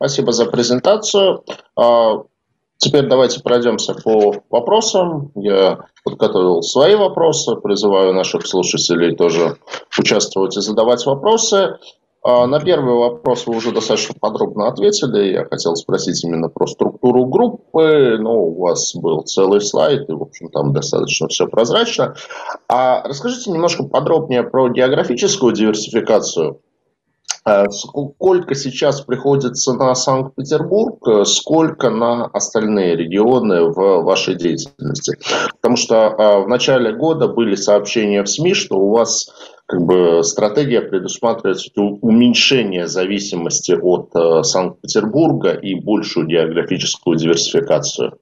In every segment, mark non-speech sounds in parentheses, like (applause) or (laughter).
спасибо за презентацию. А, теперь давайте пройдемся по вопросам. Я подготовил свои вопросы, призываю наших слушателей тоже участвовать и задавать вопросы. А, на первый вопрос вы уже достаточно подробно ответили. Я хотел спросить именно про структуру группы. Ну, у вас был целый слайд, и, в общем, там достаточно все прозрачно. А расскажите немножко подробнее про географическую диверсификацию. А, сколько сейчас приходится на Санкт-Петербург, сколько на остальные регионы в вашей деятельности? Потому что а, в начале года были сообщения в СМИ, что у вас как бы стратегия предусматривает уменьшение зависимости от э, Санкт-Петербурга и большую географическую диверсификацию.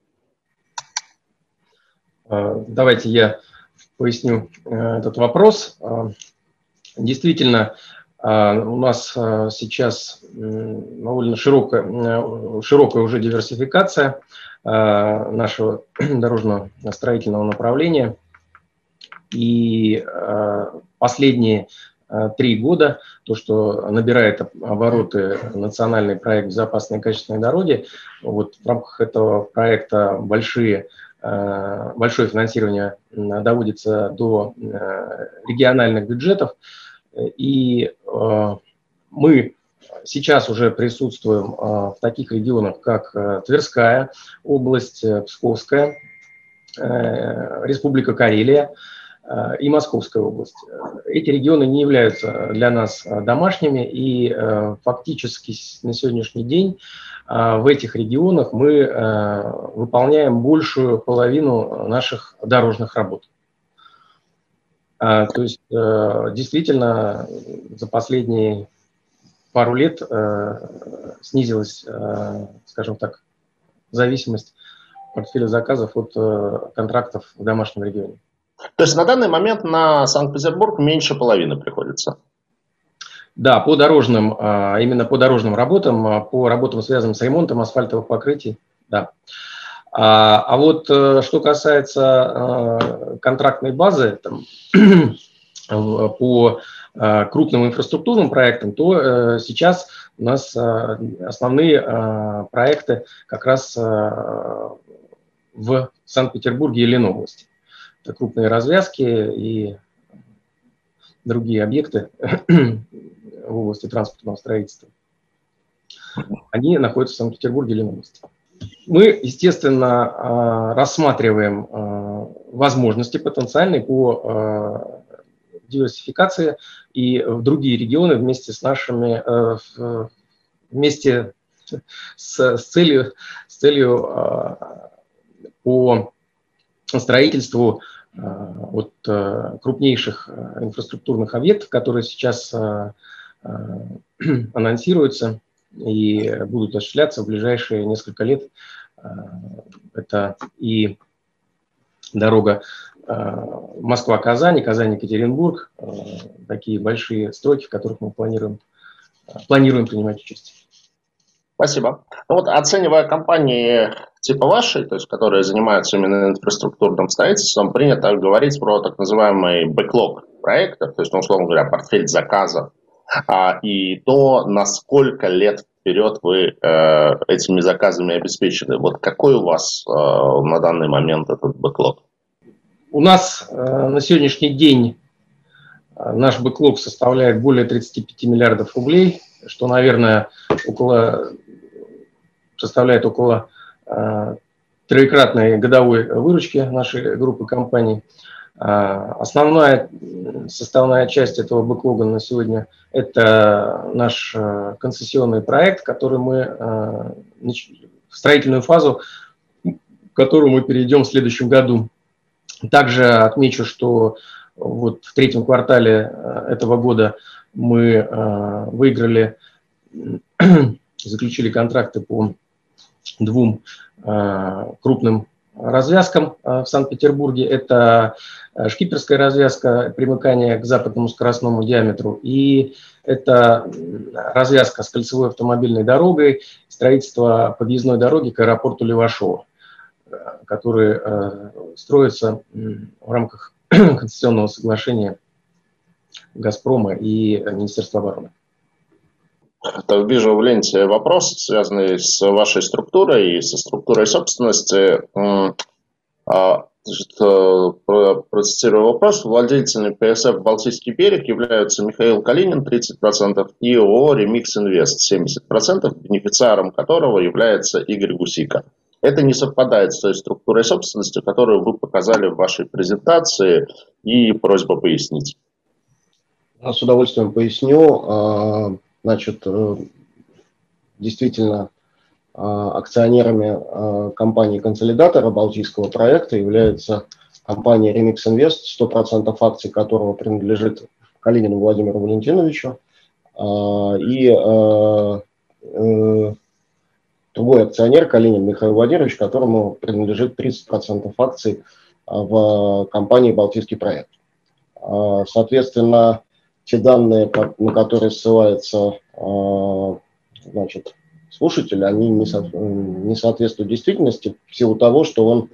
Давайте я поясню э, этот вопрос. Действительно, у нас сейчас довольно широкая, широкая уже диверсификация нашего (clears throat) дорожного строительного направления. И последние э, три года, то, что набирает обороты национальный проект «Безопасные качественные дороги», вот в рамках этого проекта большие, э, большое финансирование доводится до э, региональных бюджетов, и мы сейчас уже присутствуем в таких регионах, как Тверская область, Псковская, Республика Карелия, Э, и Московская область. Эти регионы не являются для нас э, домашними, и э, фактически на сегодняшний день в этих регионах мы выполняем большую половину наших дорожных работ. То есть действительно за последние пару лет снизилась, скажем так, зависимость портфеля заказов от контрактов в домашнем регионе. То есть на данный момент на Санкт-Петербург меньше половины приходится. Да, по дорожным, а, именно по дорожным работам, а, по работам, связанным с ремонтом асфальтовых покрытий, да. А, а вот э, что касается контрактной базы там, (clears throat) по крупным инфраструктурным проектам, то э, сейчас у нас основные проекты как раз в Санкт-Петербурге и Ленобласти. Это крупные развязки и другие объекты (clears throat) в области транспортного строительства. Они находятся в Санкт-Петербурге или области. Мы, естественно, а, рассматриваем а, возможности потенциальные по а, диверсификации и в другие регионы вместе с нашими, вместе с, с целью, с целью по строительству вот, крупнейших инфраструктурных объектов, которые сейчас (clears throat) анонсируются и будут осуществляться в ближайшие несколько лет. Это и дорога Москва-Казань, Казань-Екатеринбург, такие большие строки, в которых мы планируем, планируем принимать участие. Спасибо. Ну вот оценивая компании типа вашей, то есть которые занимаются именно инфраструктурным строительством, принято говорить про так называемый бэклог проектов, то есть, ну, условно говоря, портфель заказов, а, и то, насколько лет вперед вы э, этими заказами обеспечены. Вот какой у вас э, на данный момент этот бэклог? У нас э, на сегодняшний день наш бэклог составляет более 35 миллиардов рублей, что, наверное, около составляет около э, троекратной годовой выручки нашей группы компаний. Основная составная часть этого бэклога на сегодня – это наш э, концессионный проект, который мы в строительную фазу, в которую мы перейдем в следующем году. Также отмечу, что вот в третьем квартале этого года мы выиграли, (clears throat) заключили контракты по двум э, крупным развязкам э, в Санкт-Петербурге. Это э, шкиперская развязка примыкания к западному скоростному диаметру и это развязка с кольцевой автомобильной дорогой, строительство подъездной дороги к аэропорту Левашова, который строится в рамках (clears throat) конституционного соглашения «Газпрома» и Министерства обороны. Вижу в ленте вопрос, связанный с вашей структурой и со структурой собственности. А, э, процитирую вопрос. Владельцами ПСФ «Балтийский берег» являются Михаил Калинин 30% и ООО «Ремикс Инвест» 70%, бенефициаром которого является Игорь Гусика. Это не совпадает с той структурой собственности, которую вы показали в вашей презентации, и просьба пояснить. С удовольствием поясню. Значит, э, действительно, а, акционерами а, компании-консолидатора Балтийского проекта является компания Remix Invest, 100% акций которого принадлежит Калинину Владимиру Валентиновичу, и э, другой акционер Калинин Михаил Владимирович, которому принадлежит 30% акций в компании «Балтийский проект». Соответственно, те данные, на которые ссылается а, значит, слушатель, они не, со, не соответствуют действительности в силу того, что он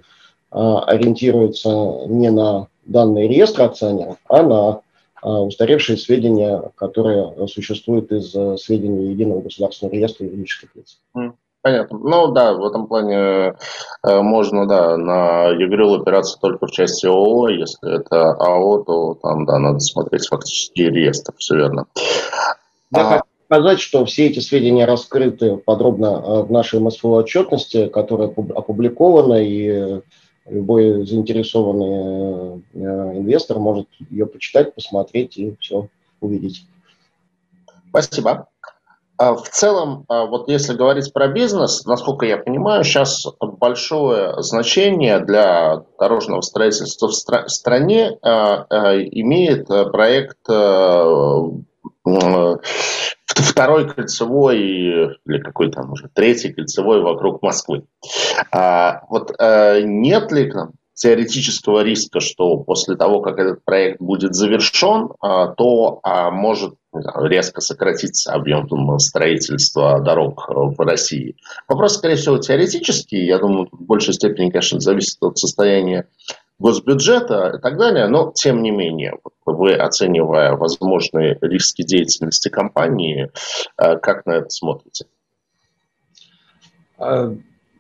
а, ориентируется не на данные реестра акционеров, а на а, устаревшие сведения, которые существуют из сведений Единого государственного реестра юридических лиц. Понятно. Ну да, в этом плане э, можно, да, на ЕГРЮЛ опираться только в части ООО. Если это АО, то там, да, надо смотреть фактически реестр, все верно. Я а... хочу сказать, что все эти сведения раскрыты подробно э, в нашей МСФО отчетности, которая опубликована, и любой заинтересованный э, инвестор может ее почитать, посмотреть и все увидеть. Спасибо. А в целом, а вот если говорить про бизнес, насколько я понимаю, сейчас большое значение для дорожного строительства в стране а, имеет проект второй кольцевой или какой там уже третий кольцевой вокруг Москвы. Вот нет ли теоретического риска, что после того, как этот проект будет завершен, а, то а, может резко сократиться объем строительства дорог в России. Вопрос, скорее всего, теоретический. Я думаю, в большей степени, конечно, зависит от состояния госбюджета и так далее, но тем не менее, вы, оценивая возможные риски деятельности компании, а, как на это смотрите?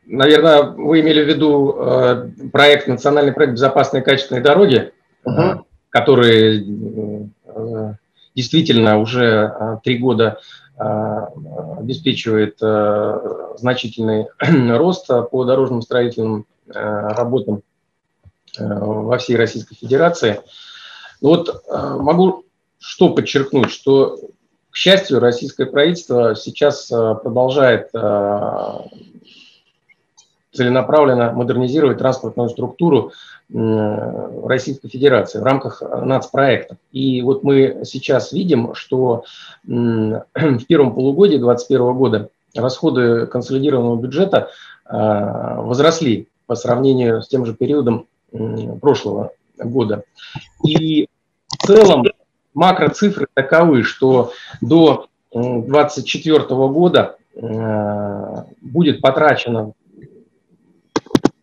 Наверное, вы имели в виду э, проект, национальный проект «Безопасные качественные дороги», uh-huh. который э, действительно уже три года обеспечивает значительный (clears throat) рост по дорожным строительным работам во всей Российской Федерации. Ну вот могу что подчеркнуть, что, к счастью, российское правительство сейчас продолжает целенаправленно модернизировать транспортную структуру Российской Федерации в рамках нацпроекта. И вот мы сейчас видим, что (clears throat) в первом полугодии 2021 года расходы консолидированного бюджета а, возросли по сравнению с тем же периодом прошлого года. И в целом макроцифры таковы, что до 2024 года а, будет потрачено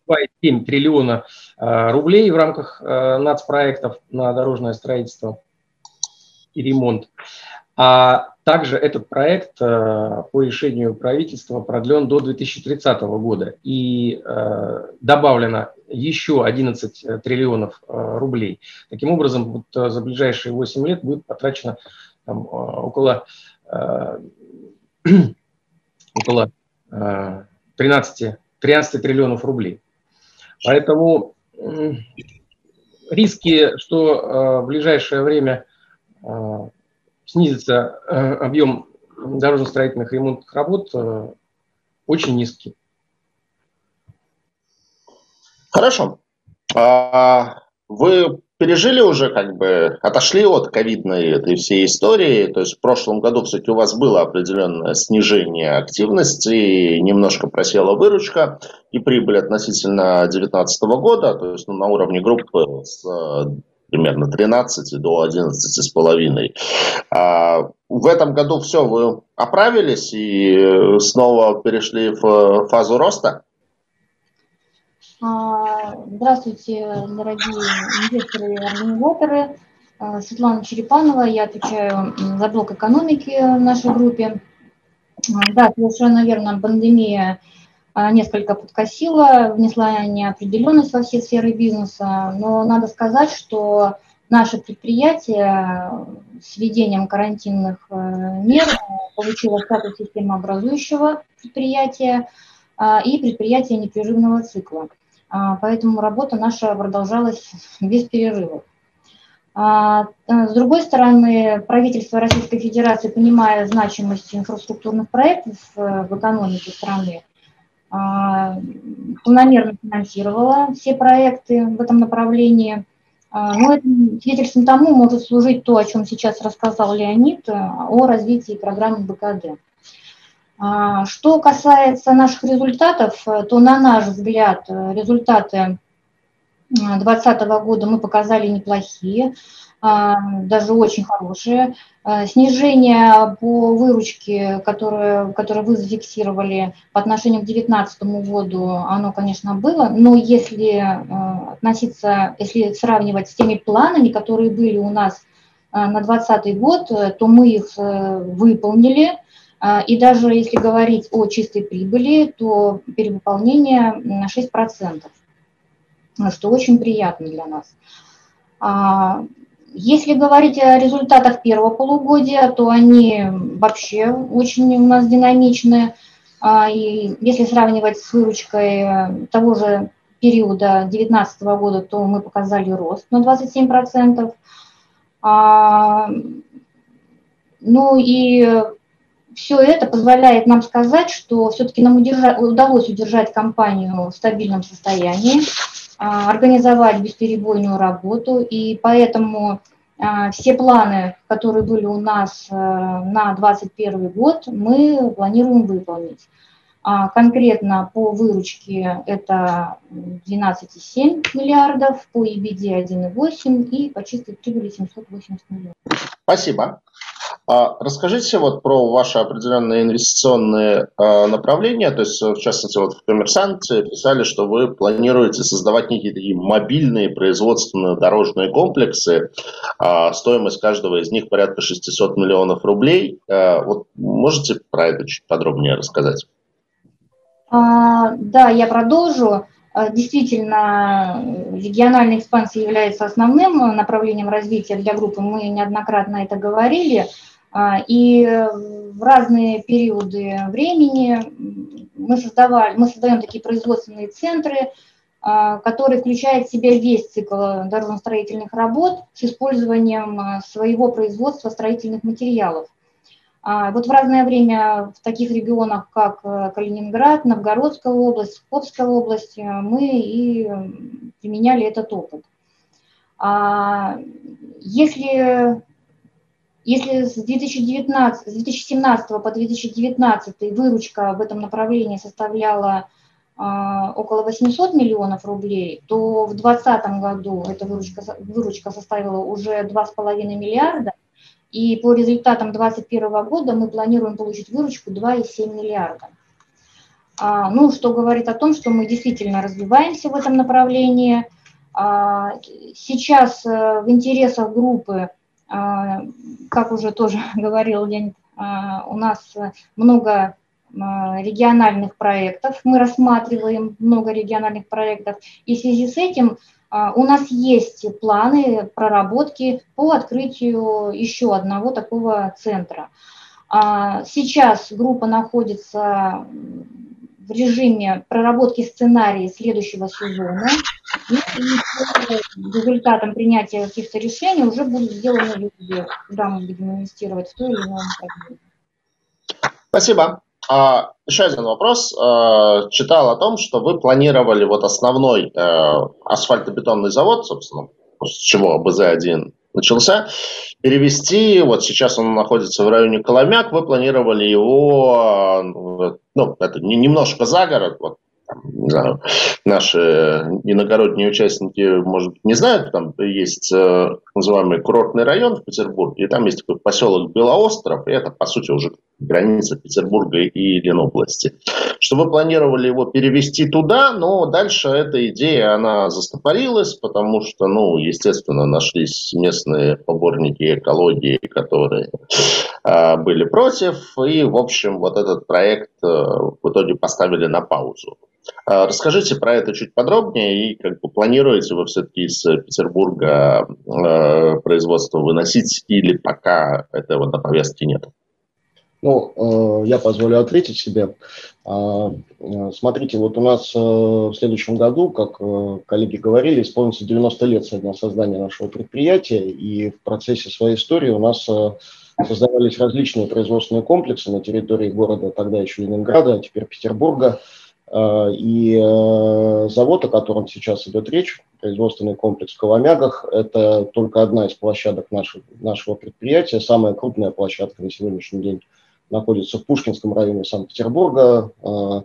2,7 триллиона э, рублей в рамках э, нацпроектов на дорожное строительство и ремонт. А также этот проект э, по решению правительства продлен до 2030 года и добавлено еще 11 триллионов рублей. Таким образом, вот за ближайшие 8 лет будет потрачено там, около, (clears throat) около 13, 13 триллионов рублей. Поэтому риски, что э, в ближайшее время э, снизится э, объем дорожно-строительных ремонтных работ, очень низкий. Хорошо. А вы пережили уже, как бы, отошли от ковидной этой всей истории. То есть в прошлом году все-таки у вас было определенное снижение активности, немножко просела выручка и прибыль относительно 2019 года, то есть ну, на уровне группы с примерно 13 до 11,5. А в этом году все, вы оправились и снова перешли в фазу роста? А, здравствуйте, дорогие инвесторы и организаторы. А, Светлана Черепанова, я отвечаю за блок экономики в нашей группе. Да, совершенно верно. Пандемия несколько подкосила, внесла неопределенность во все сферы бизнеса, но надо сказать, что наше предприятие с введением карантинных э, мер получило статус системообразующего предприятия и предприятия непрерывного цикла. Поэтому работа наша продолжалась без перерывов. А, э, с другой стороны, правительство Российской Федерации, понимая значимость инфраструктурных проектов э, в экономике страны, а, планомерно финансировало все проекты в этом направлении. А, но это свидетельством тому может служить то, о чем сейчас рассказал Леонид, э, о развитии программы БКД. Что касается наших результатов, то, на наш взгляд, результаты 2020 года мы показали неплохие, а, даже очень хорошие. А, снижение по выручке, которое, которое вы зафиксировали по отношению к 2019 году, оно, конечно, было, но если а, относиться, если сравнивать с теми планами, которые были у нас на 2020 год, то мы их э, выполнили. И даже если говорить о чистой прибыли, то перевыполнение на 6% что очень приятно для нас. А, если говорить о результатах первого полугодия, то они вообще очень у нас динамичные. А, и если сравнивать с выручкой того же периода 2019 года, то мы показали рост на 27%. А, ну и все это позволяет нам сказать, что все-таки нам удалось удержать компанию в стабильном состоянии. А, организовать бесперебойную работу, и поэтому а, все планы, которые были у нас э, на 2021 год, мы планируем выполнить. А, конкретно по выручке это 12,7 миллиардов, по EBD 1,8 и по чистой прибыли 780 миллионов. Спасибо. А расскажите вот про ваши определенные инвестиционные а, направления, то есть, в частности, вот в «Коммерсанте» писали, что вы планируете создавать некие такие мобильные производственные дорожные комплексы, а, стоимость каждого из них порядка 600 миллионов рублей. Вот можете про это чуть подробнее рассказать? да, я продолжу. Действительно, региональная экспансия является основным направлением развития для группы. Мы неоднократно это говорили. А, и в разные периоды времени мы, создавали, мы создаем такие производственные центры, а, которые включают в себя весь цикл дорожно-строительных работ с использованием а, своего производства строительных материалов. Вот в разное время в таких регионах, как э, Калининград, Новгородская область, Псковская область, э, мы и применяли этот опыт. Если если с, 2019, с 2017 по 2019 выручка в этом направлении составляла э, около 800 миллионов рублей, то в 2020 году эта выручка, выручка составила уже 2,5 миллиарда, и по результатам 2021 года мы планируем получить выручку 2,7 миллиарда. А, ну, что говорит о том, что мы действительно развиваемся в этом направлении. А, сейчас э, в интересах группы а, как уже тоже (laughs) говорил Леонид, а, у нас много а, региональных проектов, мы рассматриваем много региональных проектов, и в связи с этим у нас есть планы проработки по открытию еще одного такого центра. Сейчас группа находится в режиме проработки сценария следующего сезона. И, результатом принятия каких-то решений уже будут сделаны люди, куда мы будем инвестировать в то или иное направление. Спасибо. А, еще один вопрос. А, читал о том, что вы планировали вот основной а, асфальтобетонный завод, собственно, с чего БЗ-1 начался, перевести, вот сейчас он находится в районе Коломяк, вы планировали его, ну, это немножко за город, вот, не наши иногородние участники, может быть, не знают, там есть э, называемый курортный район в Петербурге, и там есть такой поселок Белоостров, и это, по сути, уже граница Петербурга и Ленобласти. Что вы планировали его перевести туда, но дальше эта идея, она застопорилась, потому что, ну, естественно, нашлись местные поборники экологии, которые э, были против, и, в общем, вот этот проект э, в итоге поставили на паузу. Э, расскажите про это чуть подробнее и как бы планируете вы все-таки из Петербурга э, производство выносить или пока этого на повестке нет? Ну, э, я позволю ответить себе. А, э, смотрите, вот у нас э, в следующем году, как коллеги говорили, исполнится 90 лет со дня создания нашего предприятия, и в процессе своей истории у нас создавались различные производственные комплексы на территории города, тогда еще Ленинграда, а теперь Петербурга. И завод, о котором сейчас идет речь, производственный комплекс в Коломягах, это только одна из площадок нашего, нашего предприятия, самая крупная площадка на сегодняшний день находится в Пушкинском районе Санкт-Петербурга. А,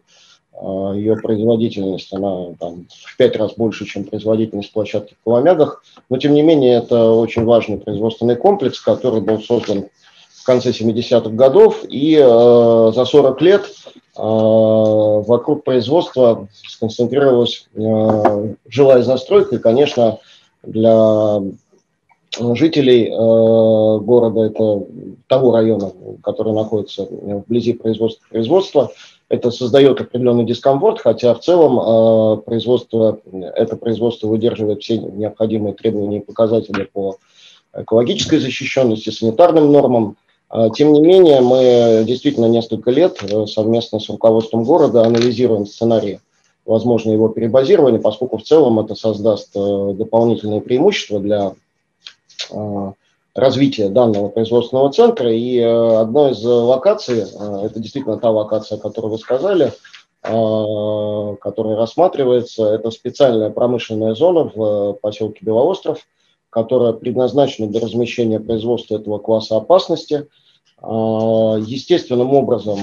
Ее производительность, она там, в пять раз больше, чем производительность площадки в Коломягах. Но, тем не менее, это очень важный производственный комплекс, который был создан конце 70-х годов. И э, за 40 лет э, вокруг производства сконцентрировалась э, жилая застройка. И, конечно, для жителей э, города, это того района, который находится вблизи производства, производства, это создает определенный дискомфорт, хотя в целом э, производство, это производство выдерживает все необходимые требования и показатели по экологической защищенности, санитарным нормам. Э, тем не менее, мы действительно несколько лет э, совместно с руководством города анализируем сценарии возможно его перебазирования, поскольку в целом это создаст э, дополнительные преимущества для Э, развития данного производственного центра. И одной из локаций, это действительно та локация, о которой вы сказали, которая рассматривается, это специальная промышленная зона в поселке Белоостров, которая предназначена для размещения производства этого класса опасности. Естественным образом,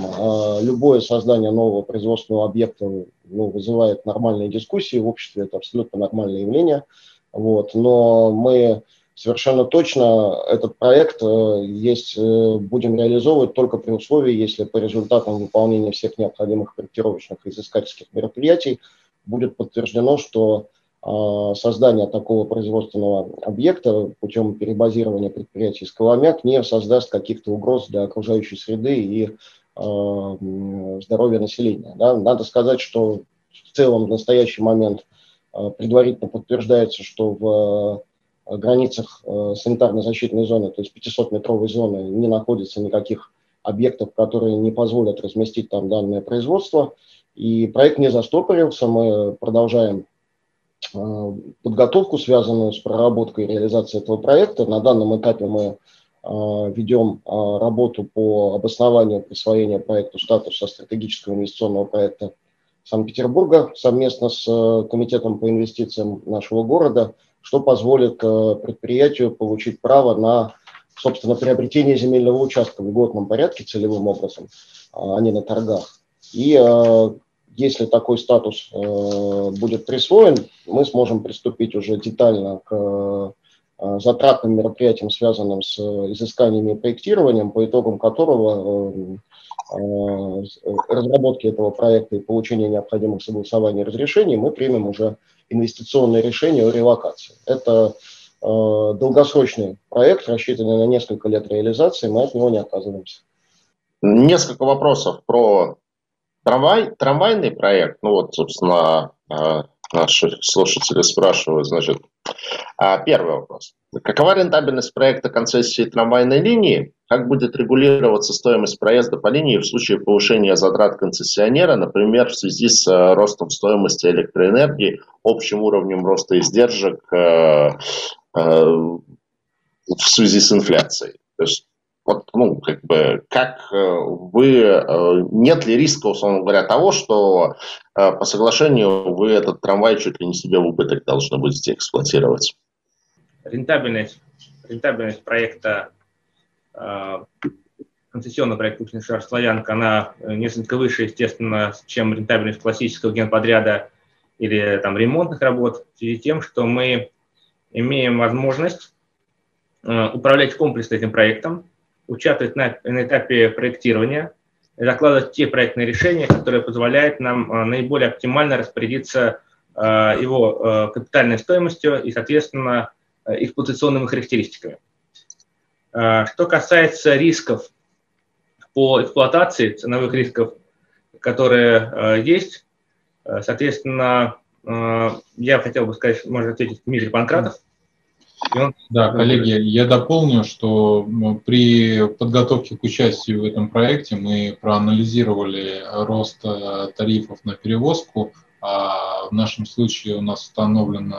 любое создание нового производственного объекта ну, вызывает нормальные дискуссии в обществе, это абсолютно нормальное явление. Вот. Но мы совершенно точно этот проект э, есть, э, будем реализовывать только при условии, если по результатам выполнения всех необходимых проектировочных и изыскательских мероприятий будет подтверждено, что создание такого производственного объекта путем перебазирования предприятий из Коломяк не создаст каких-то угроз для окружающей среды и здоровья населения. Да? Надо сказать, что в целом в настоящий момент предварительно подтверждается, что в границах санитарно-защитной зоны, то есть 500-метровой зоны, не находится никаких объектов, которые не позволят разместить там данное производство. И проект не застопорился, мы продолжаем подготовку, связанную с проработкой и реализацией этого проекта. На данном этапе мы э, ведем работу по обоснованию присвоения проекту статуса стратегического инвестиционного проекта Санкт-Петербурга совместно с Комитетом по инвестициям нашего города – что позволит э, предприятию получить право на, собственно, приобретение земельного участка в льготном порядке целевым образом, а не на торгах. И э, если такой статус э, будет присвоен, мы сможем приступить уже детально к затратным мероприятиям, связанным с изысканиями и проектированием, по итогам которого разработки этого проекта и получения необходимых согласований и разрешений мы примем уже инвестиционное решение о релокации. Это э, долгосрочный проект, рассчитанный на несколько лет реализации, мы от него не отказываемся. Несколько вопросов про трамвай, трамвайный проект. Ну вот, собственно, э, наши слушатели спрашивают, значит, а, первый вопрос. Какова рентабельность проекта концессии трамвайной линии? Как будет регулироваться стоимость проезда по линии в случае повышения затрат концессионера, например, в связи с э, ростом стоимости электроэнергии, общим уровнем роста издержек э, в связи с инфляцией? То есть вот, ну, как бы, как вы, нет ли риска, условно говоря, того, что по соглашению вы этот трамвай чуть ли не себе в убыток должны будете эксплуатировать? Рентабельность, рентабельность проекта Э, концессионный проект Пушкин Шар Славянка, она несколько выше, естественно, чем рентабельность классического генподряда или там ремонтных работ, в связи с тем, что мы имеем возможность э, управлять комплексно этим проектом, участвовать на, на этапе проектирования, закладывать те проектные решения, которые позволяют нам э, наиболее оптимально распорядиться э, его капитальной стоимостью и, соответственно, эксплуатационными характеристиками. Что касается рисков по эксплуатации, ценовых рисков, которые есть, соответственно, я хотел бы сказать, может ответить Дмитрий Панкратов. Да, коллеги, я дополню, что при подготовке к участию в этом проекте мы проанализировали рост э, тарифов на перевозку. А в нашем случае у нас установлен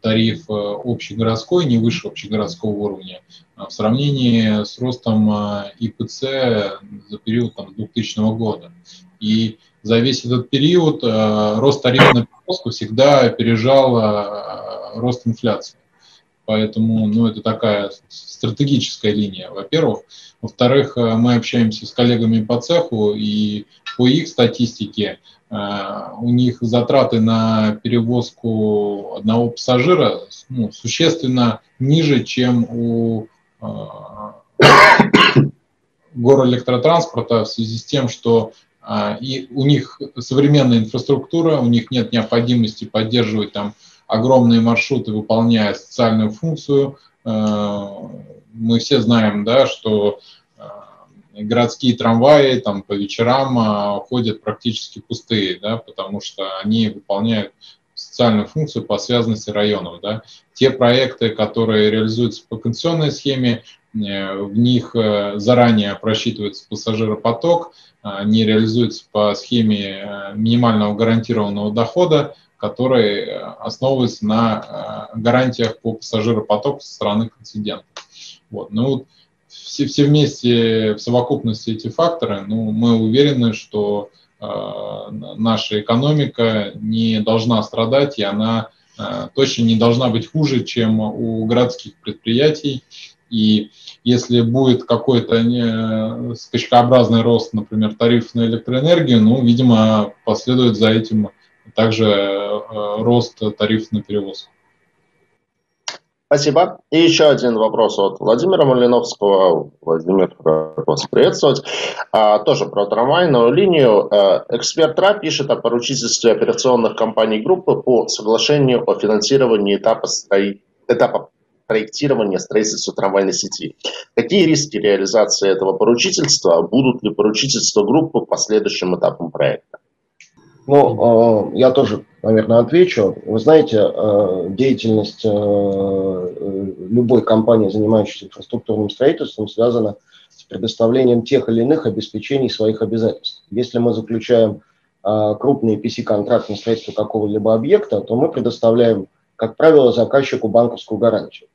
тариф э, общегородской, не выше общегородского уровня, а в сравнении с ростом э, ИПЦ за период там, 2000 года. И за весь этот период рост тарифа на перевозку всегда опережал рост инфляции. Поэтому ну, это такая стратегическая линия, во-первых. Во-вторых, э, мы общаемся с коллегами по цеху, и по их статистике э, у них затраты на перевозку одного пассажира ну, существенно ниже, чем у э, горэлектротранспорта в связи с тем, что и у них современная инфраструктура, у них нет необходимости поддерживать там огромные маршруты, выполняя социальную функцию. Э, мы все знаем, да, что э, городские трамваи там по вечерам э, ходят практически пустые, да, потому что они выполняют социальную функцию по связанности районов. Да. Те проекты, которые реализуются по концессионной схеме, в них заранее просчитывается пассажиропоток, они реализуются по схеме минимального гарантированного дохода, который э, основывается на э, гарантиях по пассажиропотоку со стороны концедента. Вот. Ну, все, все вместе, в совокупности эти факторы, ну, мы уверены, что э, наша экономика не должна страдать, и она э, точно не должна быть хуже, чем у городских предприятий. И если будет какой-то э, скачкообразный рост, например, тарифов на электроэнергию, ну, видимо, последует за этим также э, рост тарифов на перевозку. Спасибо. И еще один вопрос от Владимира Малиновского. Владимир, вас приветствовать. А, тоже про трамвайную линию. А, эксперт РА пишет о поручительстве операционных компаний группы по соглашению о финансировании этапа, строи... этапа проектирования строительства трамвайной сети. Какие риски реализации этого поручительства? Будут ли поручительства группы по следующим этапам проекта? Ну, э, я тоже, наверное, отвечу. Вы знаете, э, деятельность э, любой компании, занимающейся инфраструктурным строительством, связана с предоставлением тех или иных обеспечений своих обязательств. Если мы заключаем крупный PC-контракт на строительство какого-либо объекта, то мы предоставляем, как правило, заказчику банковскую гарантию.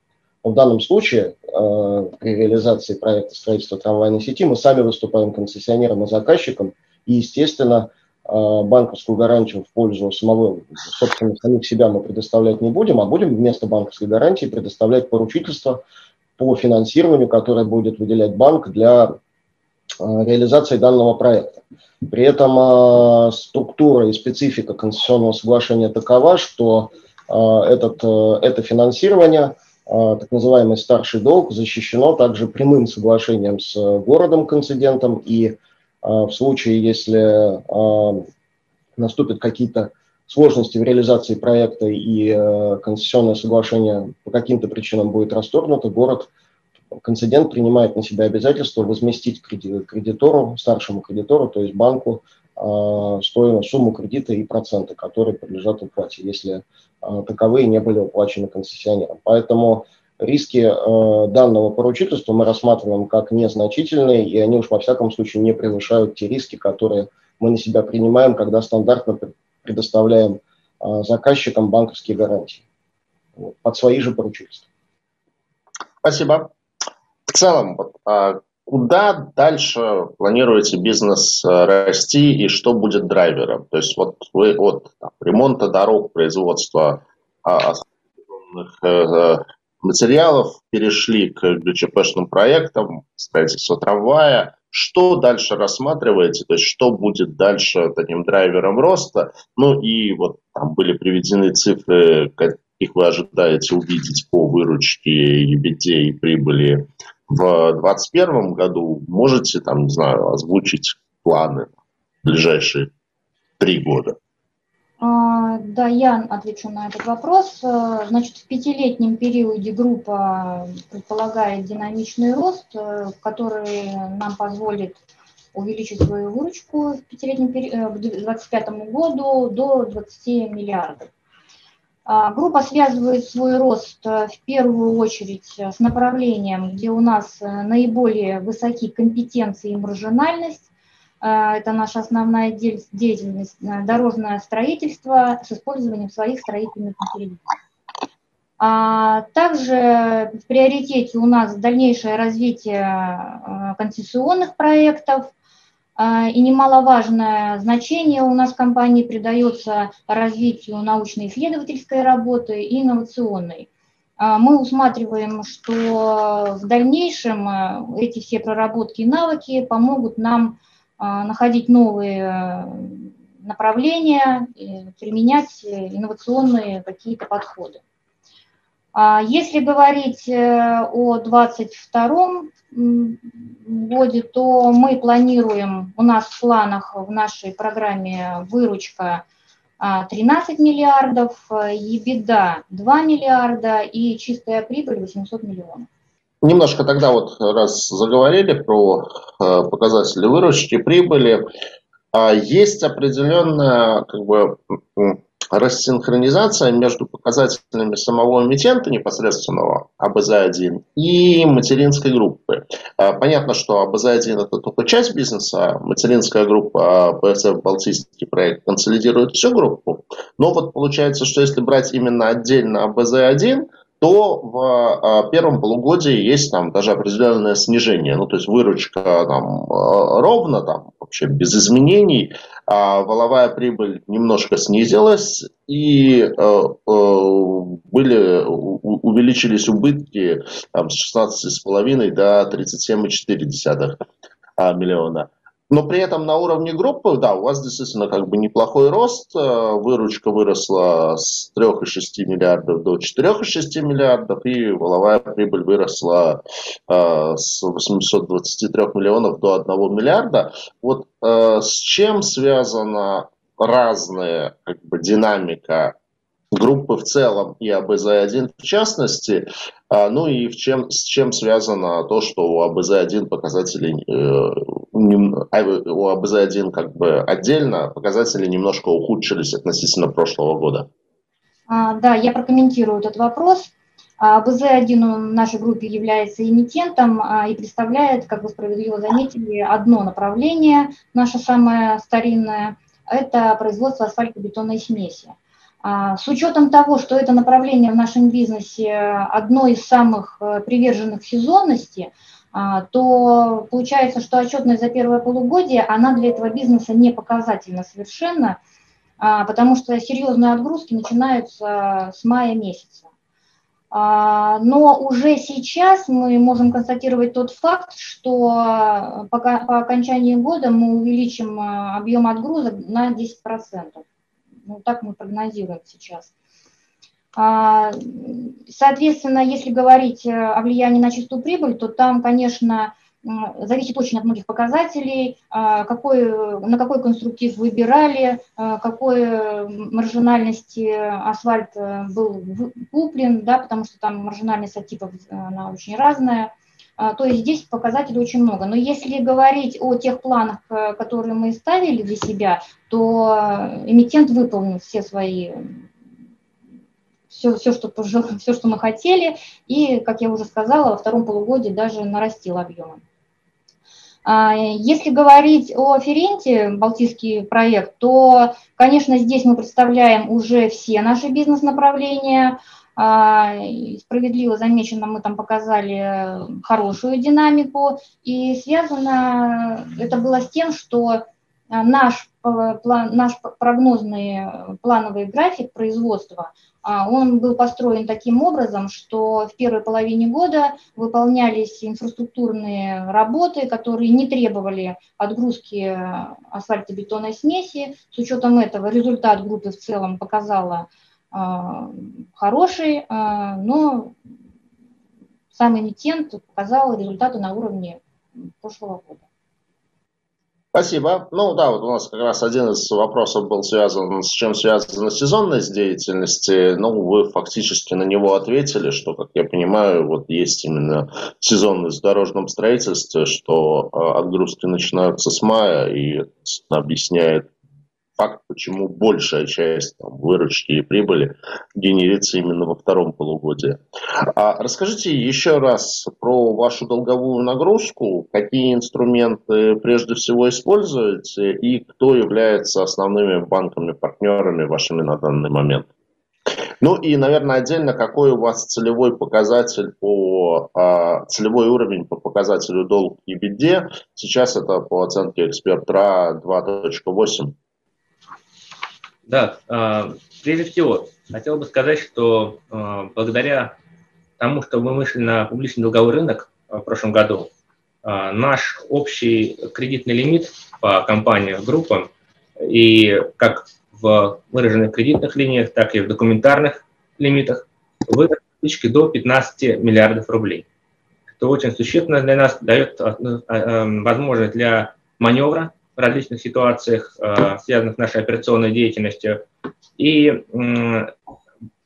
в данном случае при реализации проекта строительства трамвайной сети мы сами выступаем концессионером и заказчиком, и, естественно, банковскую гарантию в пользу самого, собственно, самих себя мы предоставлять не будем, а будем вместо банковской гарантии предоставлять поручительство по финансированию, которое будет выделять банк для э, реализации данного проекта. При этом э, структура и специфика концессионного соглашения такова, что этот, это финансирование, так называемый старший долг, защищено также прямым соглашением с городом-концедентом и в случае, если а, наступят какие-то сложности в реализации проекта и э, концессионное соглашение по каким-то причинам будет расторгнуто, город, концедент принимает на себя обязательство возместить кредитору, старшему кредитору, то есть банку, а, стоимость, сумму кредита и проценты, которые подлежат уплате, если таковые не были уплачены концессионером. Поэтому Риски э, данного поручительства мы рассматриваем как незначительные, и они уж во всяком случае не превышают те риски, которые мы на себя принимаем, когда стандартно предоставляем э, заказчикам банковские гарантии вот, под свои же поручительства. Спасибо. В целом, а куда дальше планируете бизнес э, расти и что будет драйвером? То есть вот вы от там, ремонта дорог, производства а, материалов перешли к ГЧПшным проектам, строительство трамвая. что дальше рассматриваете, то есть что будет дальше таким драйвером роста, ну и вот там были приведены цифры, каких вы ожидаете увидеть по выручке, EBITDA и прибыли в 2021 году, можете там, не знаю, озвучить планы ближайшие три года? А, да, я отвечу на этот вопрос. Э, значит, в пятилетнем периоде группа предполагает динамичный рост, э, который нам позволит увеличить свою выручку в пятилетнем э, к 2025 году до 20 миллиардов. А, группа связывает свой рост в первую очередь с направлением, где у нас наиболее высоки компетенции и маржинальность, это наша основная деятельность, э, дорожное строительство с использованием своих строительных материалов. А также в приоритете у нас дальнейшее развитие э, концессионных проектов, и немаловажное значение у нас в компании придается развитию научно-исследовательской работы и инновационной. Мы усматриваем, что в дальнейшем э, эти все проработки и навыки помогут нам находить новые э, направления, применять инновационные какие-то подходы. А если говорить э, о 2022 годе, то мы планируем, у нас в планах в нашей программе выручка 13 а, миллиардов, ебеда 2 миллиарда и чистая прибыль 800 миллионов. Немножко тогда вот, раз заговорили про э, показатели выручки, прибыли, э, есть определенная как бы, рассинхронизация между показателями самого эмитента непосредственного АБЗ-1 и материнской группы. Э, понятно, что АБЗ-1 это только часть бизнеса, материнская группа ПСФ Балтийский проект консолидирует всю группу, но вот получается, что если брать именно отдельно АБЗ-1, то в а, первом полугодии есть там даже определенное снижение. Ну, то есть выручка там а, ровно, там вообще без изменений, а воловая прибыль немножко снизилась и э, были, увеличились убытки там, с 16,5 до 37,4 миллиона. Но при этом на уровне группы, да, у вас действительно как бы неплохой рост. Э, выручка выросла с 3,6 миллиардов до 4,6 миллиардов, и воловая прибыль выросла э, с 823 миллионов до 1 миллиарда. Вот э, с чем связана разная как бы, динамика группы в целом и АБЗ-1 в частности, а, ну и в чем, с чем связано то, что у АБЗ-1 показатели, э, а, у АБЗ-1 как бы отдельно показатели немножко ухудшились относительно прошлого года? А, да, я прокомментирую этот вопрос. АБЗ-1 в нашей группе является эмитентом а, и представляет, как вы справедливо заметили, одно направление, наше самое старинное, это производство асфальтобетонной смеси. А, с учетом того, что это направление в нашем бизнесе одно из самых э, приверженных сезонности, а, то получается, что отчетность за первое полугодие, она для этого бизнеса не показательна совершенно, а, потому что серьезные отгрузки начинаются с мая месяца. Но уже сейчас мы можем констатировать тот факт, что по, по окончании года мы увеличим объем отгрузок на 10%. Ну, так мы прогнозируем сейчас. А, соответственно, если говорить э, о влиянии на чистую прибыль, то там, конечно, зависит очень от многих показателей, а, какой, на какой конструктив выбирали, а, какой маржинальности асфальт э, был куплен, да, потому что там маржинальность от типов э, она очень разная. А, то есть здесь показателей очень много. Но если говорить о тех планах, э, которые мы ставили для себя, то эмитент выполнил все свои все, все, что, (laughs) все, что мы хотели, и, как я уже сказала, во втором полугодии даже нарастил объемы. А, если говорить о Ференте, Балтийский проект, то, конечно, здесь мы представляем уже все наши бизнес-направления, справедливо замечено, мы там показали хорошую динамику, и связано это было с тем, что наш, план, наш прогнозный плановый график производства, А, он был построен таким образом, что в первой половине года выполнялись инфраструктурные работы, которые не требовали отгрузки асфальтобетонной смеси. С учетом этого результат группы в целом показала а, хороший, а, но сам эмитент показал результаты на уровне прошлого года. Спасибо. Ну да, вот у нас как раз один из вопросов был связан с чем связана сезонность деятельности. Ну, вы фактически на него ответили, что, как я понимаю, вот есть именно сезонность в дорожном строительстве, что э, отгрузки начинаются с мая, и объясняет факт, почему большая часть там, выручки и прибыли генерится именно во втором полугодии. А расскажите еще раз про вашу долговую нагрузку, какие инструменты прежде всего используете и кто является основными банками-партнерами вашими на данный момент. Ну и, наверное, отдельно, какой у вас целевой показатель по а, целевой уровень по показателю долг и беде. Сейчас это по оценке эксперта 2.8. Да, а, прежде всего, хотел бы сказать, что а, благодаря тому, что мы вышли на публичный долговой рынок в прошлом году, а, наш общий кредитный лимит по компаниям, группам, и как в выраженных кредитных линиях, так и в документарных лимитах, вырос до 15 миллиардов рублей. Это очень существенно для нас, дает возможность для маневра в различных ситуациях, э, связанных с нашей операционной деятельностью. И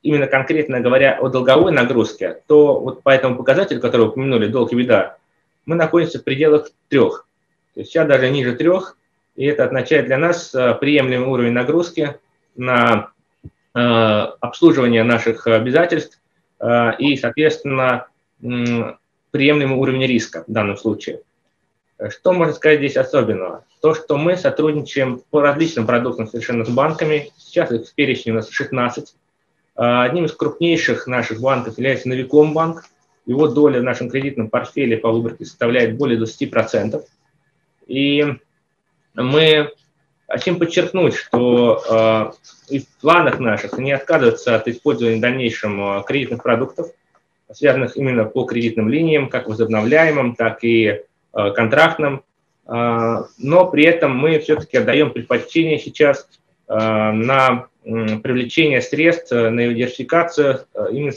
именно конкретно говоря о долговой нагрузке, то вот по этому показателю, который вы упомянули, долг и беда, мы находимся в пределах трех. То есть сейчас даже ниже трех, и это означает для нас э, приемлемый уровень нагрузки на э, обслуживание наших обязательств и, соответственно, приемлемый уровень риска в данном случае. Что можно сказать здесь особенного? То, что мы сотрудничаем по различным продуктам совершенно с банками. Сейчас их в перечне у нас 16. А, одним из крупнейших наших банков является Новиком банк. Его доля в нашем кредитном портфеле по выборке составляет более 20%. И мы хотим подчеркнуть, что э, и в планах наших не отказываться от использования в дальнейшем э, кредитных продуктов, связанных именно по кредитным линиям, как возобновляемым, так и контрактным, но при этом мы все-таки отдаем предпочтение сейчас э, на привлечение средств, на диверсификацию именно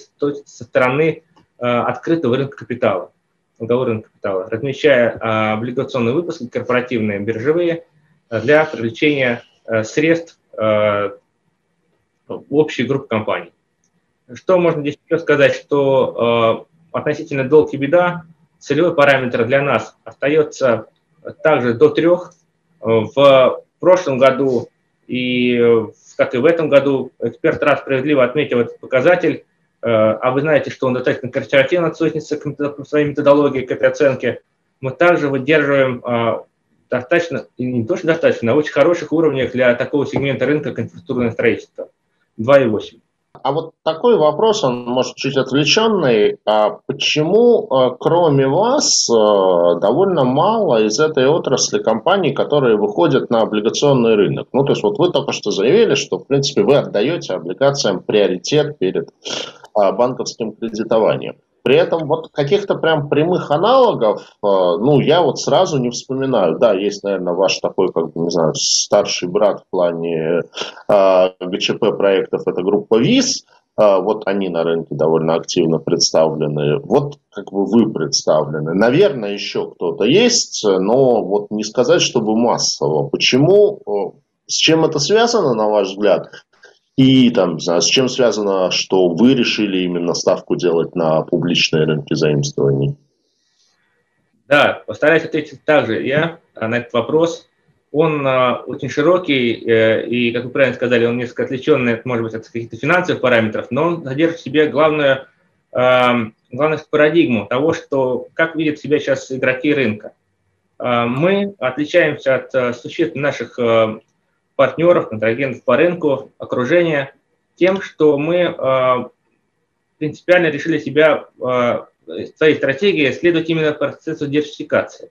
со стороны открытого рынка капитала, долгового рынка капитала, размещая облигационные выпуски, корпоративные, биржевые, для привлечения средств общей группы компаний. Что можно здесь еще сказать, что относительно долг и беда, целевой параметр для нас остается также до трех. В прошлом году и как и в этом году эксперт раз справедливо отметил этот показатель, а вы знаете, что он достаточно консервативно относится к своей методологии, к этой оценке. Мы также выдерживаем а, достаточно, не то что достаточно, а очень хороших уровнях для такого сегмента рынка, как инфраструктурное строительство. 2,8. А вот такой вопрос, он может чуть отвлеченный. А почему, э, кроме вас, э, довольно мало из этой отрасли компаний, которые выходят на облигационный рынок? Ну, то есть вот вы только что заявили, что, в принципе, вы отдаете облигациям приоритет перед а, банковским кредитованием. При этом вот каких-то прям прямых аналогов, э, ну, я вот сразу не вспоминаю. Да, есть, наверное, ваш такой, как бы, не знаю, старший брат в плане э, ГЧП проектов, это группа ВИЗ. Э, вот они на рынке довольно активно представлены. Вот как бы вы представлены. Наверное, еще кто-то есть, но вот не сказать, чтобы массово. Почему? Э, с чем это связано, на ваш взгляд? И там, с чем связано, что вы решили именно ставку делать на публичные рынки заимствований? Да, постараюсь ответить также я на этот вопрос. Он а, очень широкий, э, и, как вы правильно сказали, он несколько отличенный, может быть, от каких-то финансовых параметров, но он содержит в себе главную, э, главную парадигму того, что, как видят себя сейчас игроки рынка. Э, мы отличаемся от э, существенно наших э, партнеров, контрагентов по рынку, окружения, тем, что мы э, принципиально решили себя, э, своей стратегии следовать именно процессу диверсификации.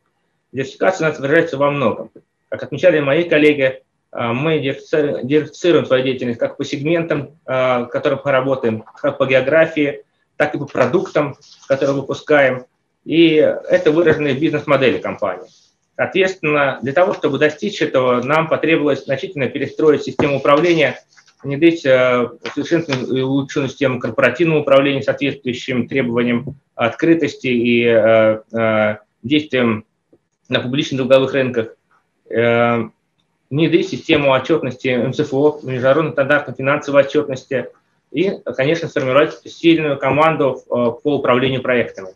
Диверсификация у нас выражается во многом. Как отмечали мои коллеги, Мы диверсифицируем свою деятельность как по сегментам, в которых мы работаем, как по географии, так и по продуктам, которые выпускаем. И это выраженные бизнес-модели компании. Соответственно, для того, чтобы достичь этого, нам потребовалось значительно перестроить систему управления, внедрить э, совершенствованную и улучшенную систему корпоративного управления, соответствующим требованиям открытости и э, э, действиям на публичных долговых рынках, внедрить систему отчетности МСФО, международных стандартов финансовой отчетности и, конечно, сформировать сильную команду по управлению проектами.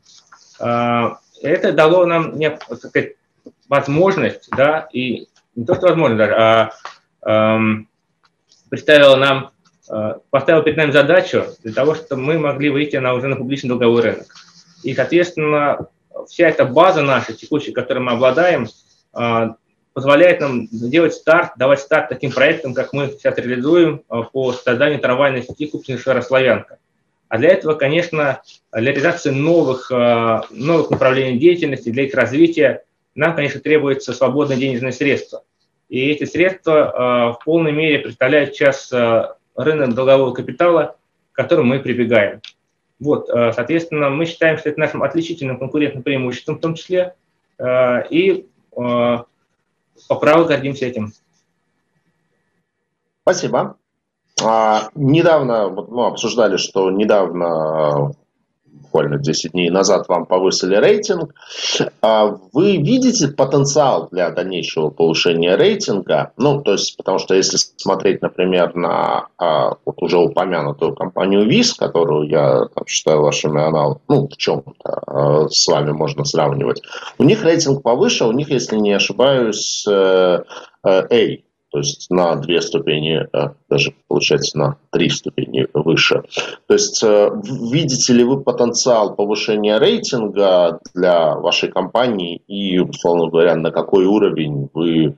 Это дало нам сказать, возможность, да, и не то, что возможность даже, а эм, представила нам, э, поставила перед нами задачу для того, чтобы мы могли выйти на уже на публичный долговой рынок. И, соответственно, вся эта база наша текущая, которой мы обладаем, э, позволяет нам делать старт, давать старт таким проектам, как мы сейчас реализуем э, по созданию трамвайной сети Купчино Славянка. А для этого, конечно, для реализации новых, э, новых направлений деятельности, для их развития нам, конечно, требуются свободные денежные средства. И эти средства э, в полной мере представляют сейчас э, рынок долгового капитала, к которому мы прибегаем. Вот, э, соответственно, мы считаем, что это нашим отличительным конкурентным преимуществом в том числе, и по праву гордимся этим. Спасибо. А, недавно, вот мы обсуждали, что недавно буквально 10 дней назад вам повысили рейтинг. А вы видите потенциал для дальнейшего повышения рейтинга? Ну, то есть, потому что если смотреть, например, на а, вот уже упомянутую компанию ВИЗ, которую я считаю вашими аналогами, ну, в чем-то а, с вами можно сравнивать, у них рейтинг повыше, у них, если не ошибаюсь, э, э, A то есть на две ступени, э, даже получается на три ступени выше. То есть э, видите ли вы потенциал повышения рейтинга для вашей компании и, условно говоря, на какой уровень вы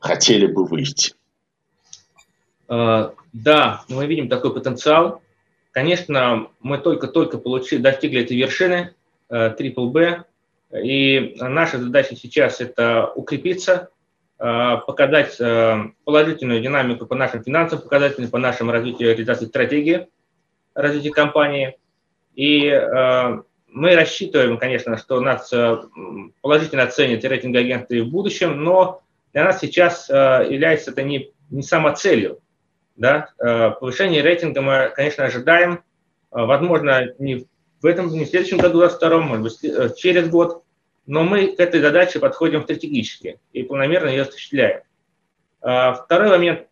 хотели бы выйти? Э, да, мы видим такой потенциал. Конечно, мы только-только получили, достигли этой вершины, Triple B, и наша задача сейчас это укрепиться, Э, показать э, положительную динамику по нашим финансовым показателям, по нашему развитию реализации стратегии развития компании. И э, мы рассчитываем, конечно, что нас положительно оценят рейтинг агентства и в будущем, но для нас сейчас является это не, не самоцелью. Да? Повышение рейтинга мы, конечно, ожидаем, возможно, не в этом, не в следующем году, а в втором, может быть, через год, но мы к этой задаче подходим стратегически и планомерно ее осуществляем. А, второй момент,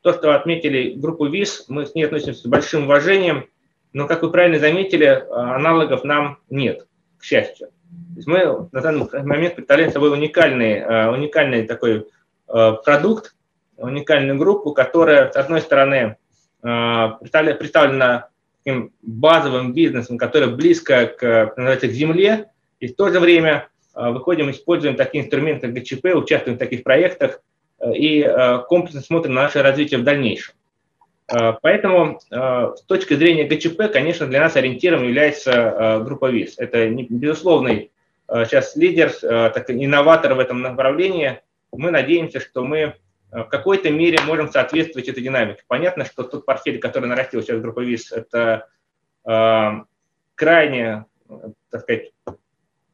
то, что отметили группу ВИЗ, мы с ней относимся с большим уважением, но, как вы правильно заметили, а, аналогов нам нет, к счастью. То есть мы на данный момент представляем собой уникальный, а, уникальный такой продукт, уникальную группу, которая, с одной стороны, представлена таким базовым бизнесом, который близко к, называется, к земле, и в то же время выходим, используем такие инструменты, как ГЧП, участвуем в таких проектах э, и э, комплексно смотрим на наше развитие в дальнейшем. Поэтому с точки зрения ГЧП, конечно, для нас ориентиром является группа ВИЗ. Это безусловный сейчас лидер, так, инноватор в этом направлении. Мы надеемся, что мы в какой-то мере можем соответствовать этой динамике. Понятно, что тот портфель, который нарастил сейчас группа ВИЗ, это крайне, так сказать, Э,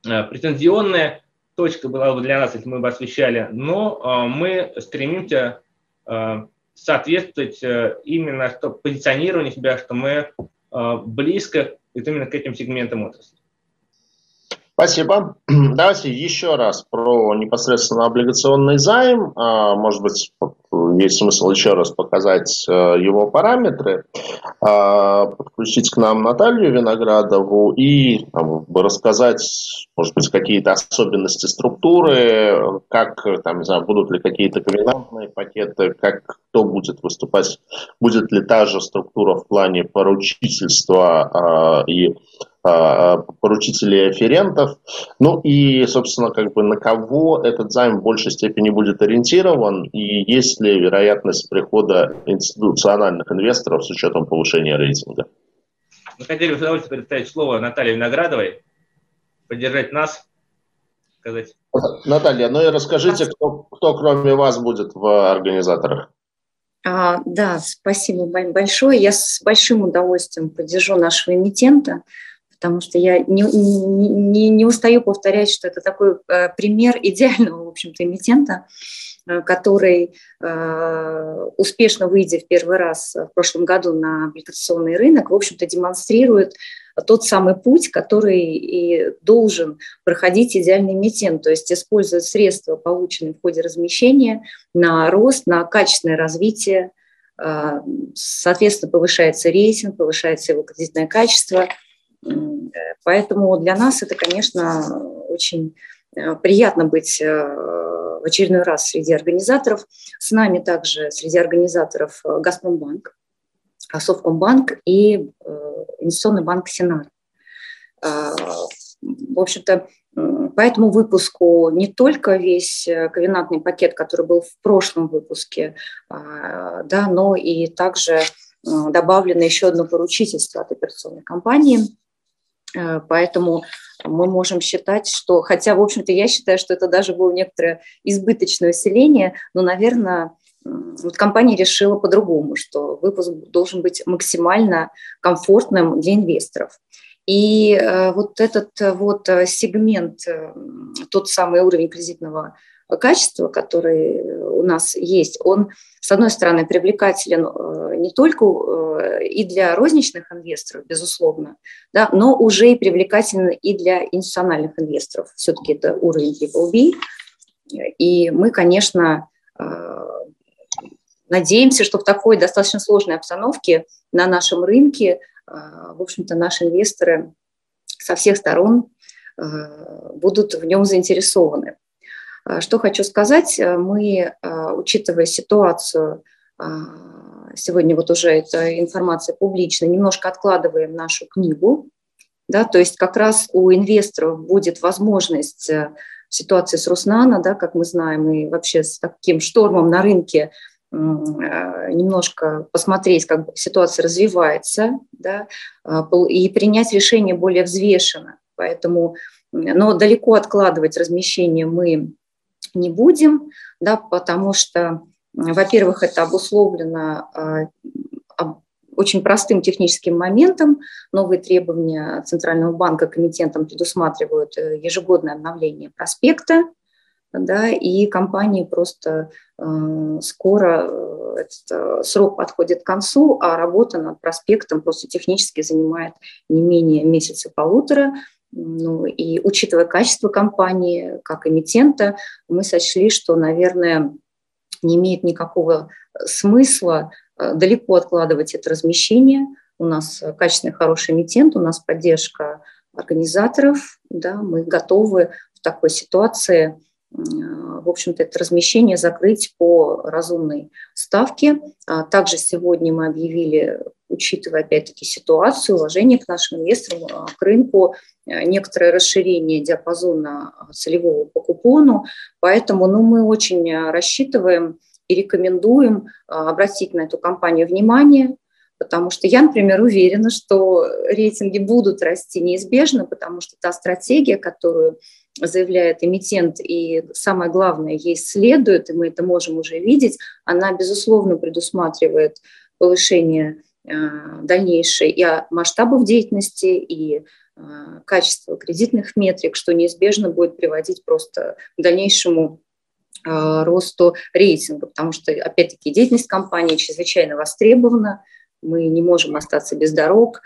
претензионная точка была бы для нас, если мы бы освещали, но э, мы стремимся э, соответствовать именно что позиционированию себя, что мы близко именно к этим сегментам отрасли. Спасибо. (clears throat) Давайте еще раз про непосредственно облигационный займ. А, может быть, есть смысл еще раз показать э, его параметры, а, подключить к нам Наталью Виноградову и рассказать, может быть, какие-то особенности структуры, как, там, не знаю, будут ли какие-то ковенантные пакеты, как кто будет выступать, будет ли та же структура в плане поручительства а, и а, поручителей аферентов. Ну и, собственно, как бы на кого этот займ в большей степени будет ориентирован, и есть ли вероятность прихода институциональных инвесторов с учетом повышения рейтинга. Мы хотели бы с удовольствием представить слово Наталье Виноградовой, поддержать нас, сказать. Наталья, ну и расскажите, кто, кто кроме вас будет в организаторах? А, да, спасибо большое. Я с большим удовольствием поддержу нашего эмитента, потому что я не, не, не устаю повторять, что это такой э, пример идеального, в общем-то, эмитента, э, который, э, успешно выйдя в первый раз в прошлом году на облигационный рынок, в общем-то, демонстрирует тот самый путь, который и должен проходить идеальный эмитент, то есть используя средства, полученные в ходе размещения, на рост, на качественное развитие, соответственно, повышается рейтинг, повышается его кредитное качество. Поэтому для нас это, конечно, очень э, приятно быть э, в очередной раз среди организаторов. С нами также среди организаторов э, «Газпромбанк», Совкомбанк и Инвестиционный банк Сенар. Э, в общем-то, по этому выпуску не только весь ковенантный пакет, который был в прошлом выпуске, да, но и также добавлено еще одно поручительство от операционной компании. Поэтому мы можем считать, что, хотя, в общем-то, я считаю, что это даже было некоторое избыточное усиление, но, наверное, вот компания решила по-другому, что выпуск должен быть максимально комфортным для инвесторов. И э, вот этот э, вот э, сегмент, тот самый уровень кредитного качества, который у нас есть, он, с одной стороны, привлекателен не только и для розничных инвесторов, безусловно, да, но уже и привлекателен и для институциональных инвесторов. Все-таки это уровень BBB. И мы, конечно, Надеемся, что в такой достаточно сложной обстановке на нашем рынке, в общем-то, наши инвесторы со всех сторон будут в нем заинтересованы. А, что хочу сказать, мы, учитывая ситуацию, сегодня вот уже эта информация публична, немножко откладываем нашу книгу, да, то есть как раз у инвесторов будет возможность в ситуации с Руснана, да, как мы знаем, и вообще с таким штормом на рынке Э, немножко посмотреть, как ситуация развивается, да, и принять решение более взвешенно. Поэтому, но далеко откладывать размещение мы не будем, да, потому что, во-первых, это обусловлено а, очень простым техническим моментом. Новые требования Центрального банка к предусматривают э, ежегодное обновление проспекта, да, и компании просто э, скоро э, этот э, срок подходит к концу, а работа над проспектом просто технически занимает не менее месяца-полутора. Ну, и учитывая качество компании как эмитента, мы сочли, что, наверное, не имеет никакого смысла далеко откладывать это размещение. У нас качественный, хороший эмитент, у нас поддержка организаторов, да, мы готовы в такой ситуации в общем-то, это размещение закрыть по разумной ставке. А также сегодня мы объявили, учитывая, опять-таки, ситуацию, уважение к нашим инвесторам, а, к рынку, а, некоторое расширение диапазона целевого по купону. Поэтому ну, мы очень рассчитываем и рекомендуем обратить на эту компанию внимание, потому что я, например, уверена, что рейтинги будут расти неизбежно, потому что та стратегия, которую заявляет эмитент, и самое главное, ей следует, и мы это можем уже видеть, она, безусловно, предусматривает повышение э, дальнейшее и масштабов деятельности, и э, качества кредитных метрик, что неизбежно будет приводить просто к дальнейшему э, росту рейтинга, потому что, опять-таки, деятельность компании чрезвычайно востребована, мы не можем остаться без дорог,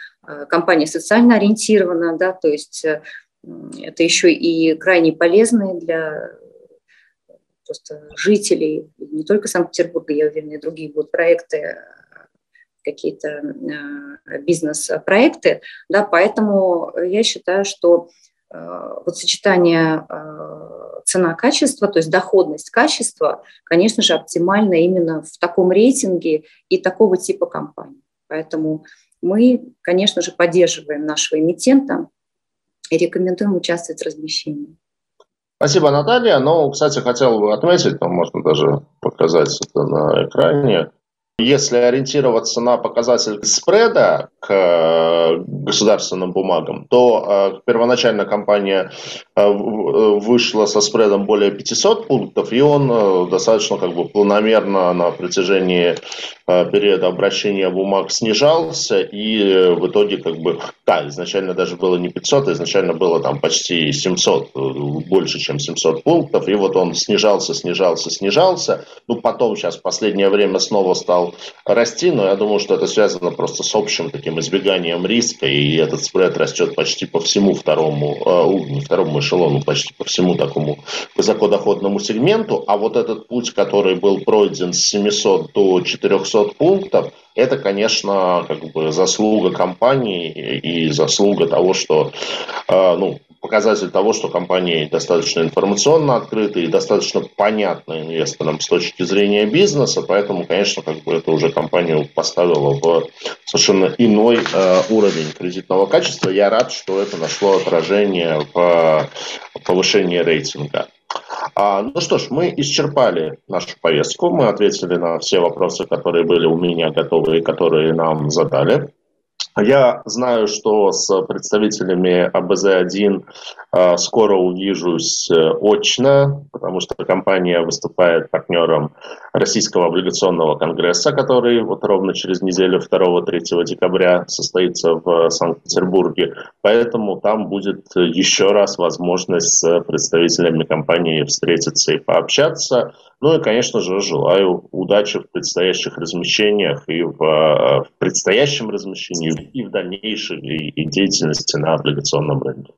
компания социально ориентирована, да, то есть это еще и крайне полезные для просто жителей, не только Санкт-Петербурга, я уверена, и другие будут проекты, какие-то э, бизнес-проекты, да, поэтому я считаю, что вот сочетание цена-качество, то есть доходность качества, конечно же, оптимально именно в таком рейтинге и такого типа компаний. Поэтому мы, конечно же, поддерживаем нашего эмитента и рекомендуем участвовать в размещении. Спасибо, Наталья. Ну, кстати, хотел бы отметить, там можно даже показать это на экране. Если ориентироваться на показатель спреда к э, государственным бумагам, то э, первоначально компания э, вышла со спредом более 500 пунктов, и он достаточно как бы планомерно на протяжении периода обращения бумаг снижался, и в итоге как бы, да, изначально даже было не 500, изначально было там почти 700, больше, чем 700 пунктов, и вот он снижался, снижался, снижался, ну потом сейчас в последнее время снова стал стал расти, но я думаю, что это связано просто с общим таким избеганием риска, и этот спред растет почти по всему второму, э, второму эшелону, почти по всему такому высокодоходному сегменту, а вот этот путь, который был пройден с 700 до 400 пунктов, это, конечно, как бы заслуга компании и заслуга того, что э, ну, показатель того, что компания достаточно информационно открыта и достаточно понятна инвесторам с точки зрения бизнеса, поэтому, конечно, как бы это уже компанию поставило в совершенно иной э, уровень кредитного качества. Я рад, что это нашло отражение в повышении рейтинга. А, ну что ж, мы исчерпали нашу повестку, мы ответили на все вопросы, которые были у меня готовы и которые нам задали. Я знаю, что с представителями АБЗ-1 э, скоро увижусь э, очно, потому что компания выступает партнером Российского облигационного конгресса, который вот ровно через неделю 2-3 декабря состоится в Санкт-Петербурге. Поэтому там будет еще раз возможность с представителями компании встретиться и пообщаться. Ну и, конечно же, желаю удачи в предстоящих размещениях и в, э, в предстоящем размещении, и в дальнейшей и деятельности на облигационном рынке.